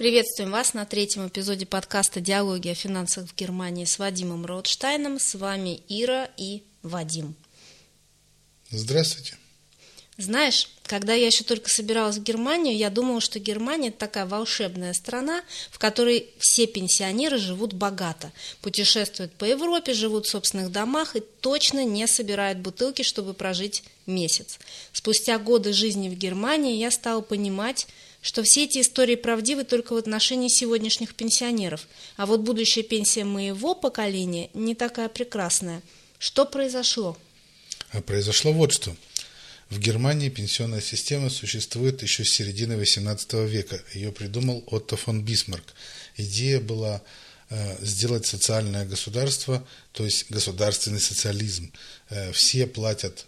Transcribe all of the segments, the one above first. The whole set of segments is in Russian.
Приветствуем вас на третьем эпизоде подкаста «Диалоги о финансах в Германии» с Вадимом Ротштайном. С вами Ира и Вадим. Здравствуйте. Знаешь, когда я еще только собиралась в Германию, я думала, что Германия – это такая волшебная страна, в которой все пенсионеры живут богато, путешествуют по Европе, живут в собственных домах и точно не собирают бутылки, чтобы прожить месяц. Спустя годы жизни в Германии я стала понимать, что все эти истории правдивы только в отношении сегодняшних пенсионеров, а вот будущая пенсия моего поколения не такая прекрасная. Что произошло? А произошло вот что – в Германии пенсионная система существует еще с середины XVIII века. Ее придумал Отто фон Бисмарк. Идея была э, сделать социальное государство, то есть государственный социализм. Э, все платят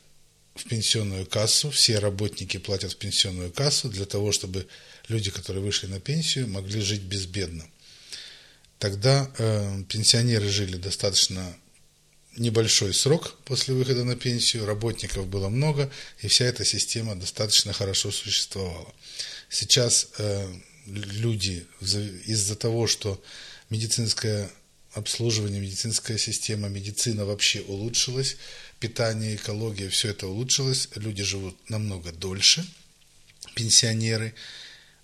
в пенсионную кассу, все работники платят в пенсионную кассу для того, чтобы люди, которые вышли на пенсию, могли жить безбедно. Тогда э, пенсионеры жили достаточно небольшой срок после выхода на пенсию, работников было много, и вся эта система достаточно хорошо существовала. Сейчас э, люди из-за того, что медицинское обслуживание, медицинская система, медицина вообще улучшилась, питание, экология, все это улучшилось, люди живут намного дольше, пенсионеры,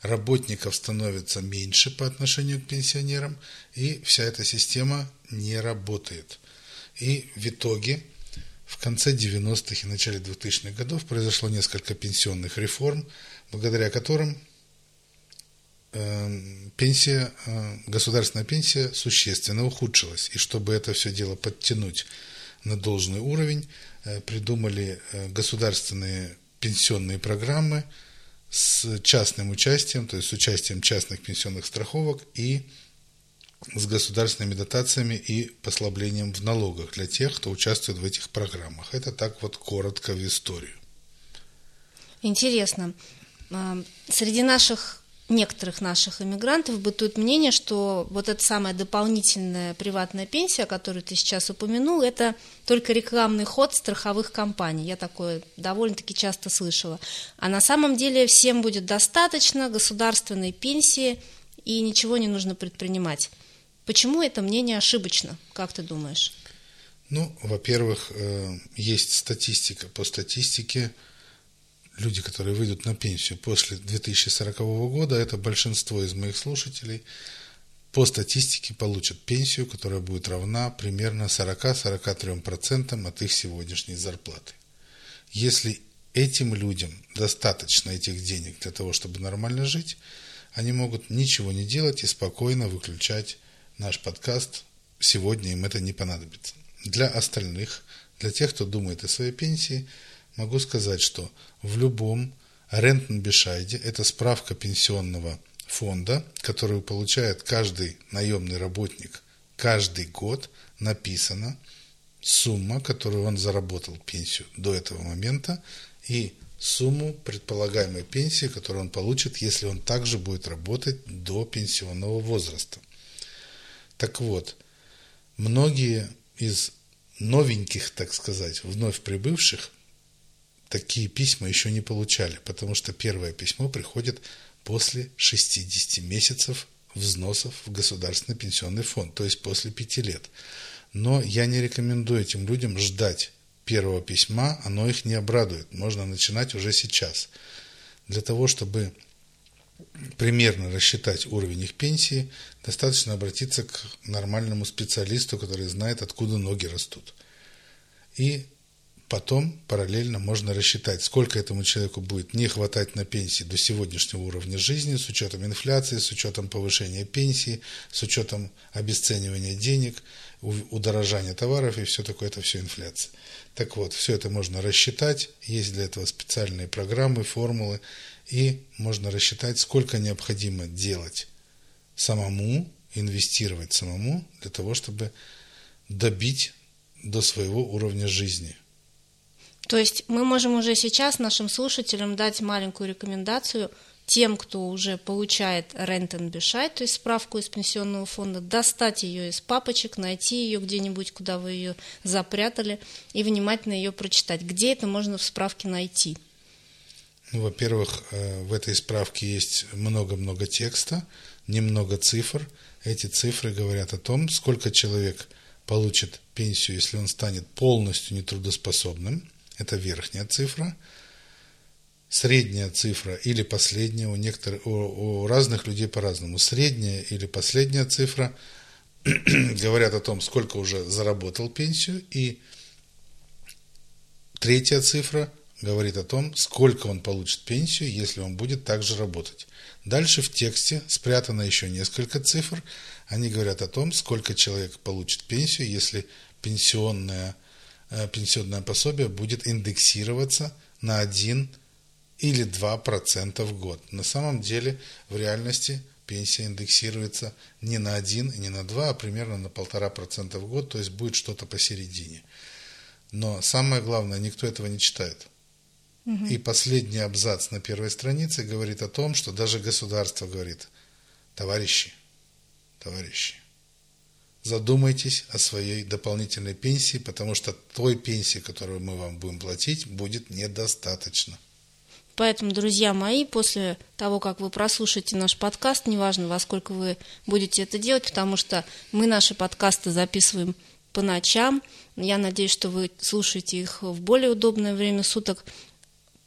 работников становится меньше по отношению к пенсионерам, и вся эта система не работает – и в итоге в конце 90-х и начале 2000-х годов произошло несколько пенсионных реформ, благодаря которым э, пенсия, э, государственная пенсия существенно ухудшилась. И чтобы это все дело подтянуть на должный уровень, э, придумали государственные пенсионные программы с частным участием, то есть с участием частных пенсионных страховок и с государственными дотациями и послаблением в налогах для тех, кто участвует в этих программах. Это так вот коротко в историю. Интересно. А, среди наших некоторых наших иммигрантов бытует мнение, что вот эта самая дополнительная приватная пенсия, которую ты сейчас упомянул, это только рекламный ход страховых компаний. Я такое довольно-таки часто слышала. А на самом деле всем будет достаточно государственной пенсии и ничего не нужно предпринимать. Почему это мнение ошибочно, как ты думаешь? Ну, во-первых, э, есть статистика. По статистике люди, которые выйдут на пенсию после 2040 года, это большинство из моих слушателей, по статистике получат пенсию, которая будет равна примерно 40-43% от их сегодняшней зарплаты. Если этим людям достаточно этих денег для того, чтобы нормально жить, они могут ничего не делать и спокойно выключать наш подкаст, сегодня им это не понадобится. Для остальных, для тех, кто думает о своей пенсии, могу сказать, что в любом Рентенбешайде, это справка пенсионного фонда, которую получает каждый наемный работник каждый год, написано сумма, которую он заработал пенсию до этого момента, и сумму предполагаемой пенсии, которую он получит, если он также будет работать до пенсионного возраста. Так вот, многие из новеньких, так сказать, вновь прибывших, такие письма еще не получали, потому что первое письмо приходит после 60 месяцев взносов в государственный пенсионный фонд, то есть после пяти лет. Но я не рекомендую этим людям ждать первого письма, оно их не обрадует. Можно начинать уже сейчас. Для того, чтобы примерно рассчитать уровень их пенсии, достаточно обратиться к нормальному специалисту, который знает, откуда ноги растут. И потом параллельно можно рассчитать, сколько этому человеку будет не хватать на пенсии до сегодняшнего уровня жизни, с учетом инфляции, с учетом повышения пенсии, с учетом обесценивания денег, удорожания товаров и все такое, это все инфляция. Так вот, все это можно рассчитать, есть для этого специальные программы, формулы, и можно рассчитать, сколько необходимо делать самому, инвестировать самому для того, чтобы добить до своего уровня жизни. То есть мы можем уже сейчас нашим слушателям дать маленькую рекомендацию тем, кто уже получает рентенбешайт, то есть справку из пенсионного фонда, достать ее из папочек, найти ее где-нибудь, куда вы ее запрятали, и внимательно ее прочитать. Где это можно в справке найти? Ну, во-первых, э, в этой справке есть много-много текста. немного цифр. Эти цифры говорят о том, сколько человек получит пенсию, если он станет полностью нетрудоспособным. Это верхняя цифра. Средняя цифра или последняя, у, некоторых, у, у разных людей по-разному. Средняя или последняя цифра говорят о том, сколько уже заработал пенсию. И третья цифра говорит о том, сколько он получит пенсию, если он будет также работать. Дальше в тексте спрятано еще несколько цифр. Они говорят о том, сколько человек получит пенсию, если пенсионное, э, пенсионное пособие будет индексироваться на 1 или 2% в год. На самом деле, в реальности пенсия индексируется не на 1 и не на 2, а примерно на 1,5% в год, то есть будет что-то посередине. Но самое главное, никто этого не читает. И последний абзац на первой странице говорит о том, что даже государство говорит, товарищи, товарищи, задумайтесь о своей дополнительной пенсии, потому что той пенсии, которую мы вам будем платить, будет недостаточно. Поэтому, друзья мои, после того, как вы прослушаете наш подкаст, неважно, во сколько вы будете это делать, потому что мы наши подкасты записываем по ночам. Я надеюсь, что вы слушаете их в более удобное время суток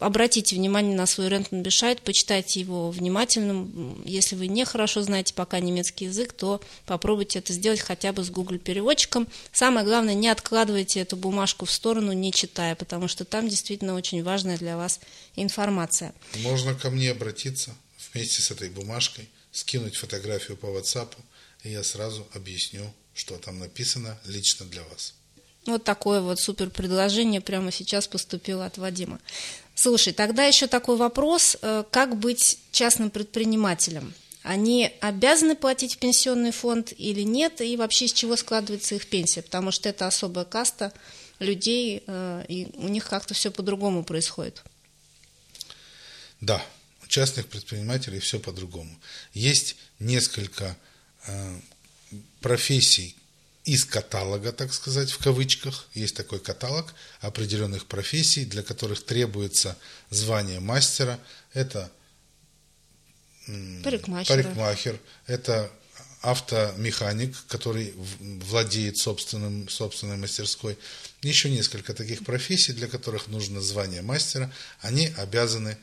обратите внимание на свой Рентенбешайт, почитайте его внимательно. Если вы не хорошо знаете пока немецкий язык, то попробуйте это сделать хотя бы с Google переводчиком. Самое главное, не откладывайте эту бумажку в сторону, не читая, потому что там действительно очень важная для вас информация. Можно ко мне обратиться вместе с этой бумажкой, скинуть фотографию по WhatsApp, и я сразу объясню, что там написано лично для вас. Вот такое вот супер предложение прямо сейчас поступило от Вадима. Слушай, тогда еще такой вопрос, э, как быть частным предпринимателем? Они обязаны платить в пенсионный фонд или нет, и вообще с чего складывается их пенсия, потому что это особая каста людей, э, и у них как-то все по-другому происходит. Да, у частных предпринимателей все по-другому. Есть несколько э, профессий, из каталога, так сказать, в кавычках. Есть такой каталог определенных профессий, для которых требуется звание мастера. Это парикмахер, это автомеханик, который владеет собственным, собственной мастерской. Еще несколько таких профессий, для которых нужно звание мастера. Они обязаны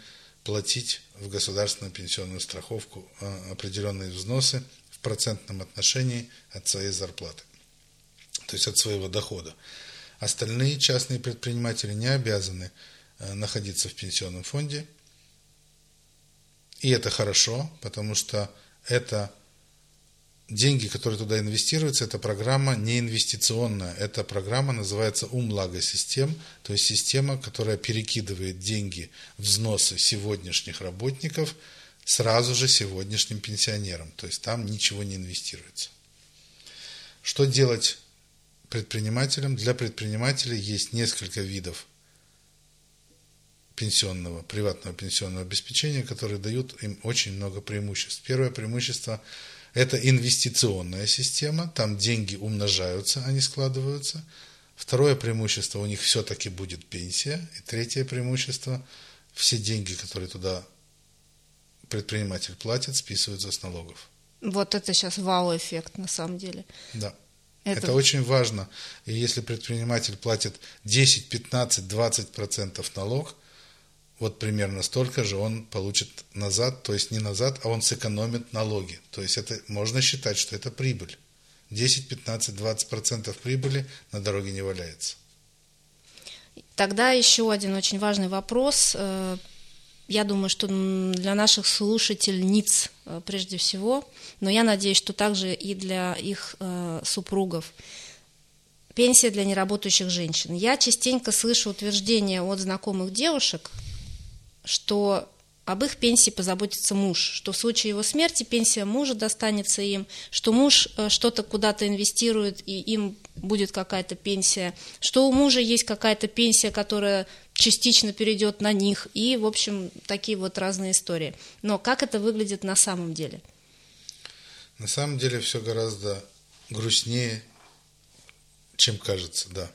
платить в государственную пенсионную страховку а, определенные взносы в процентном отношении от своей зарплаты то есть от своего дохода. Остальные частные предприниматели не обязаны э, находиться в пенсионном фонде. И это хорошо, потому что это деньги, которые туда инвестируются, это программа не инвестиционная. Эта программа называется Умлага систем, то есть система, которая перекидывает деньги, взносы сегодняшних работников сразу же сегодняшним пенсионерам. То есть там ничего не инвестируется. Что делать предпринимателям. Для предпринимателей есть несколько видов пенсионного, приватного пенсионного обеспечения, которые дают им очень много преимуществ. Первое преимущество – это инвестиционная система, там деньги умножаются, не складываются. Второе преимущество – у них все-таки будет пенсия. И третье преимущество – все деньги, которые туда предприниматель платит, списываются с налогов. Вот это сейчас вау-эффект на самом деле. Да. Это... Это очень важно. И если предприниматель платит 10, 15, 20 процентов налог, вот примерно столько же он получит назад, то есть не назад, а он сэкономит налоги. То есть это можно считать, что это прибыль. 10, 15, 20 процентов прибыли на дороге не валяется. Тогда еще один очень важный вопрос э, я думаю, что для наших слушательниц э, прежде всего, но я надеюсь, что также и для их э, супругов. Пенсия для неработающих женщин. Я частенько слышу утверждения от знакомых девушек, что об их пенсии позаботится муж, что в случае его смерти пенсия мужа достанется им, что муж э, что-то куда-то инвестирует и им будет какая-то пенсия, что у мужа есть какая-то пенсия, которая частично перейдет на них, и, в общем, такие вот разные истории. Но как это выглядит на самом деле? На самом деле все гораздо грустнее, чем кажется, да.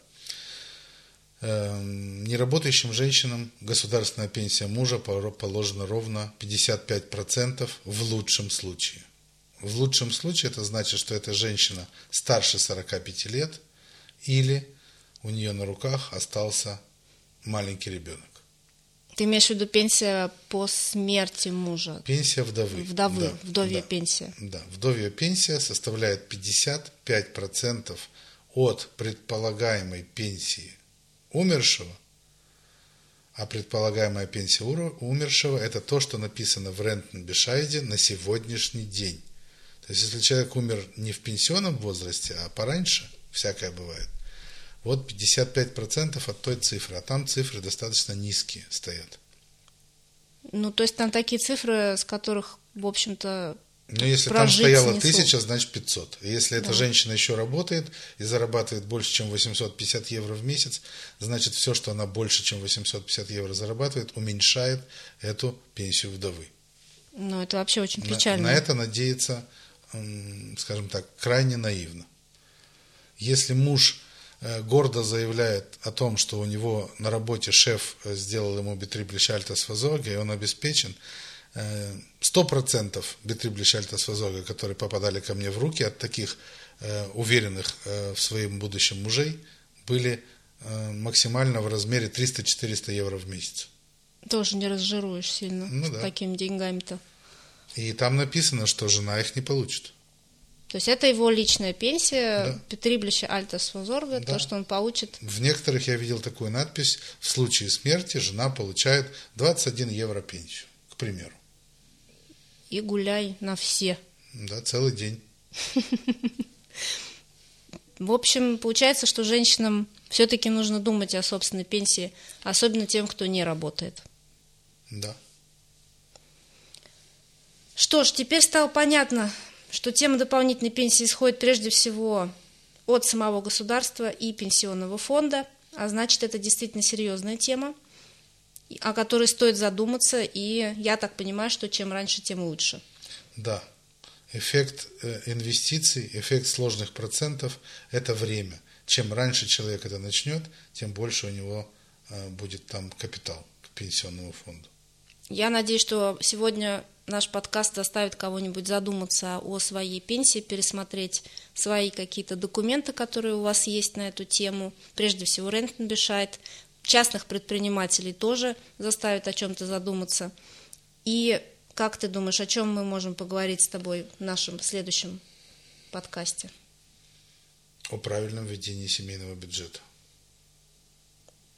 Эм, неработающим женщинам государственная пенсия мужа положена ровно 55% в лучшем случае. В лучшем случае это значит, что эта женщина старше 45 лет или у нее на руках остался маленький ребенок. Ты имеешь в виду пенсия по смерти мужа? Пенсия вдовы. Вдовы, да, вдовья да, пенсия. Да, вдовья пенсия составляет 55% от предполагаемой пенсии умершего, а предполагаемая пенсия умершего – это то, что написано в Рентенбешайде на сегодняшний день. То есть, если человек умер не в пенсионном возрасте, а пораньше, всякое бывает, вот 55% от той цифры, а там цифры достаточно низкие стоят. Ну, то есть там такие цифры, с которых, в общем-то, ну, если там стояло тысяча, значит 500. Если эта да. женщина еще работает и зарабатывает больше, чем 850 евро в месяц, значит все, что она больше, чем 850 евро зарабатывает, уменьшает эту пенсию вдовы. Ну, это вообще очень печально. На, на это надеяться, скажем так, крайне наивно. Если муж гордо заявляет о том, что у него на работе шеф э, сделал ему битриблишальта с и он обеспечен, сто процентов битриблишальта с которые попадали ко мне в руки от таких э, уверенных в своем будущем мужей, были максимально в размере 300-400 евро в месяц. Тоже не разжируешь сильно ну, с да. такими деньгами-то. И там написано, что жена их не получит. То есть это его личная пенсия, да. Петриблище Альтас Возорга, да. то, что он получит. В некоторых я видел такую надпись, в случае смерти жена получает 21 евро пенсию, к примеру. И гуляй на все. Да, целый день. В общем, получается, что женщинам все-таки нужно думать о собственной пенсии, особенно тем, кто не работает. Да. Что ж, теперь стало понятно, что тема дополнительной пенсии исходит прежде всего от самого государства и пенсионного фонда, а значит, это действительно серьезная тема, о которой стоит задуматься, и я так понимаю, что чем раньше, тем лучше. Да. Эффект э, инвестиций, эффект сложных процентов – это время. Чем раньше человек это начнет, тем больше у него э, будет там капитал к пенсионному фонду. Я надеюсь, что сегодня наш подкаст заставит кого-нибудь задуматься о своей пенсии, пересмотреть свои какие-то документы, которые у вас есть на эту тему. Прежде всего, Рентенбешайт. Частных предпринимателей тоже заставит о чем-то задуматься. И как ты думаешь, о чем мы можем поговорить с тобой в нашем следующем подкасте? О правильном ведении семейного бюджета.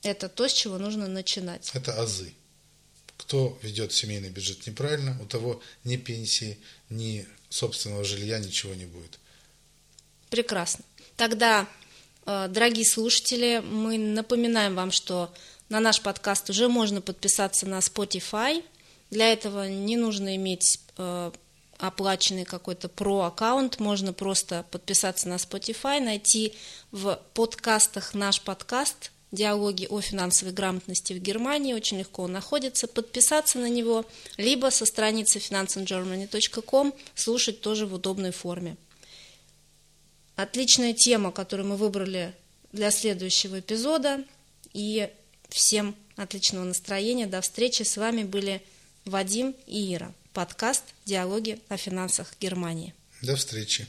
Это то, с чего нужно начинать. Это азы. Кто ведет семейный бюджет неправильно, у того ни пенсии, ни собственного жилья, ничего не будет. Прекрасно. Тогда, э, дорогие слушатели, мы напоминаем вам, что на наш подкаст уже можно подписаться на Spotify. Для этого не нужно иметь э, оплаченный какой-то про-аккаунт, можно просто подписаться на Spotify, найти в подкастах наш подкаст диалоги о финансовой грамотности в Германии, очень легко он находится, подписаться на него, либо со страницы financeandgermany.com слушать тоже в удобной форме. Отличная тема, которую мы выбрали для следующего эпизода, и всем отличного настроения, до встречи, с вами были Вадим и Ира, подкаст «Диалоги о финансах Германии». До встречи.